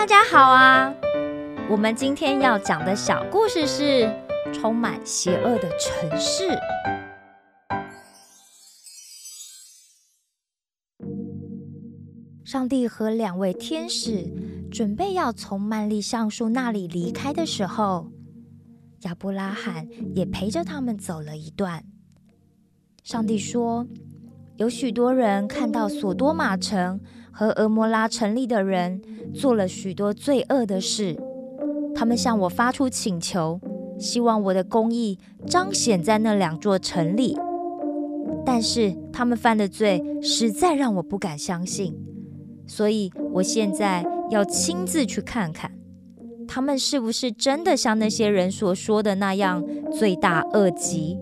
大家好啊！我们今天要讲的小故事是充满邪恶的城市。上帝和两位天使准备要从曼利橡树那里离开的时候，亚伯拉罕也陪着他们走了一段。上帝说：“有许多人看到索多玛城和俄摩拉城里的人做了许多罪恶的事，他们向我发出请求，希望我的公义彰显在那两座城里。但是他们犯的罪实在让我不敢相信，所以我现在要亲自去看看，他们是不是真的像那些人所说的那样罪大恶极。”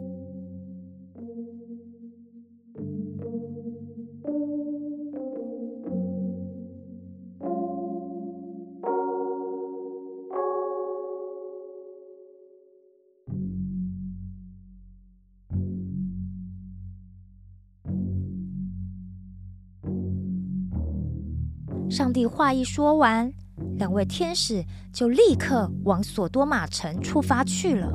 上帝话一说完，两位天使就立刻往索多玛城出发去了。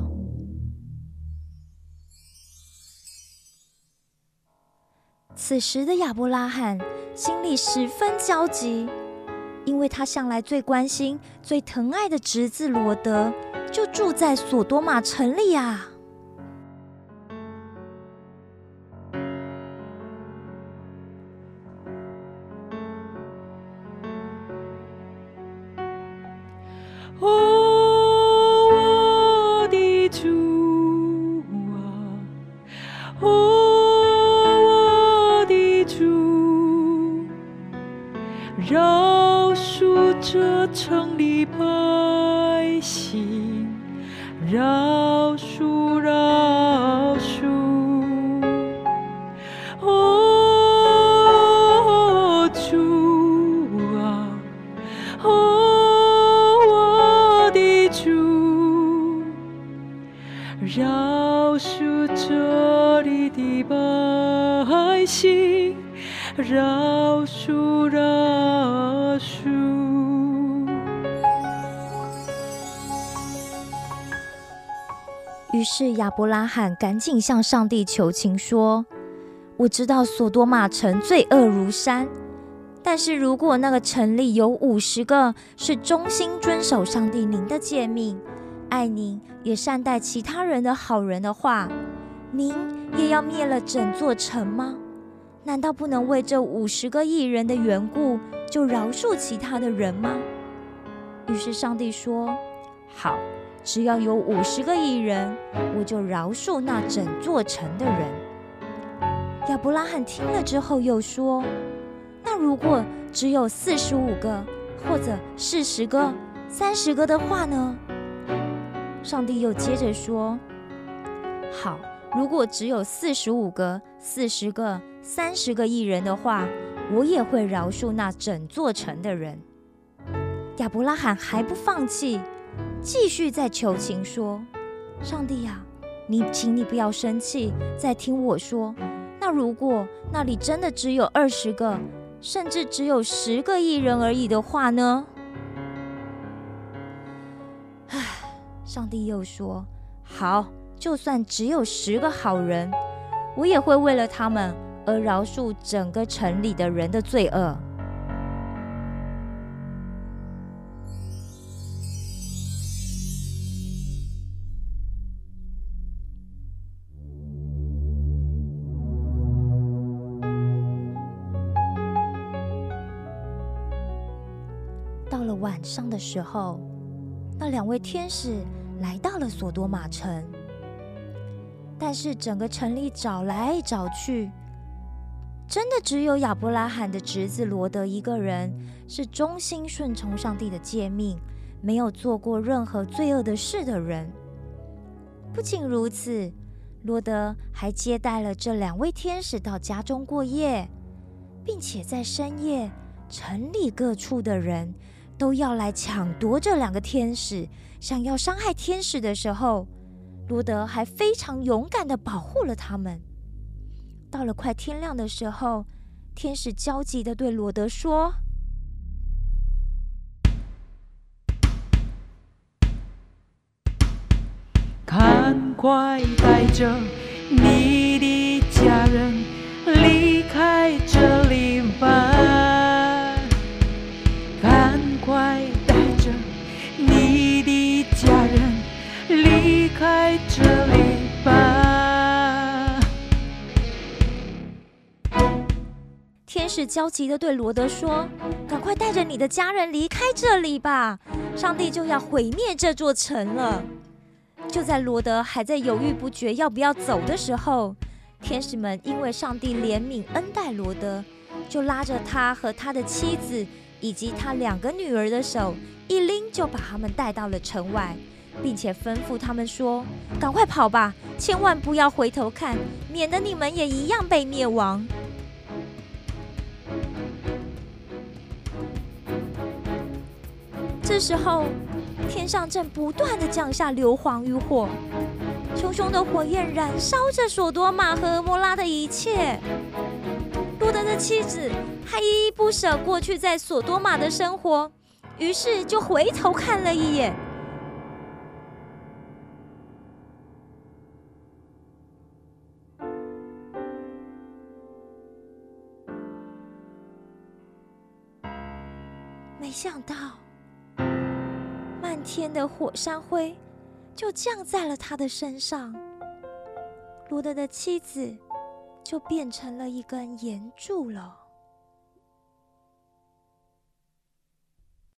此时的亚伯拉罕心里十分焦急，因为他向来最关心、最疼爱的侄子罗德就住在索多玛城里啊。饶恕，饶恕。哦，主啊。哦，我的主，饶恕这里的百姓，饶恕，饶恕。于是亚伯拉罕赶紧向上帝求情说：“我知道索多玛城罪恶如山，但是如果那个城里有五十个是忠心遵守上帝您的诫命，爱您也善待其他人的好人的话，您也要灭了整座城吗？难道不能为这五十个艺人的缘故，就饶恕其他的人吗？”于是上帝说：“好。”只要有五十个艺人，我就饶恕那整座城的人。亚伯拉罕听了之后又说：“那如果只有四十五个，或者四十个、三十个的话呢？”上帝又接着说：“好，如果只有四十五个、四十个、三十个艺人的话，我也会饶恕那整座城的人。”亚伯拉罕还不放弃。继续在求情说：“上帝呀，你请你不要生气，再听我说。那如果那里真的只有二十个，甚至只有十个艺人而已的话呢？”唉，上帝又说：“好，就算只有十个好人，我也会为了他们而饶恕整个城里的人的罪恶。”晚上的时候，那两位天使来到了索多玛城，但是整个城里找来找去，真的只有亚伯拉罕的侄子罗德一个人是忠心顺从上帝的诫命，没有做过任何罪恶的事的人。不仅如此，罗德还接待了这两位天使到家中过夜，并且在深夜，城里各处的人都要来抢夺这两个天使，想要伤害天使的时候。罗德还非常勇敢的保护了他们。到了快天亮的时候，天使焦急的对罗德说：“赶快带着你的家人是焦急的对罗德说：“赶快带着你的家人离开这里吧，上帝就要毁灭这座城了。”就在罗德还在犹豫不决要不要走的时候，天使们因为上帝怜悯恩待罗德，就拉着他和他的妻子以及他两个女儿的手，一拎就把他们带到了城外，并且吩咐他们说：“赶快跑吧，千万不要回头看，免得你们也一样被灭亡。”这时候。天上正不断的降下硫磺与火，熊熊的火焰燃烧着索多玛和摩拉的一切。路德的妻子还依依不舍过去在索多玛的生活，于是就回头看了一眼。没想到。漫天的火山灰就降在了他的身上，罗德的妻子就变成了一根岩柱了。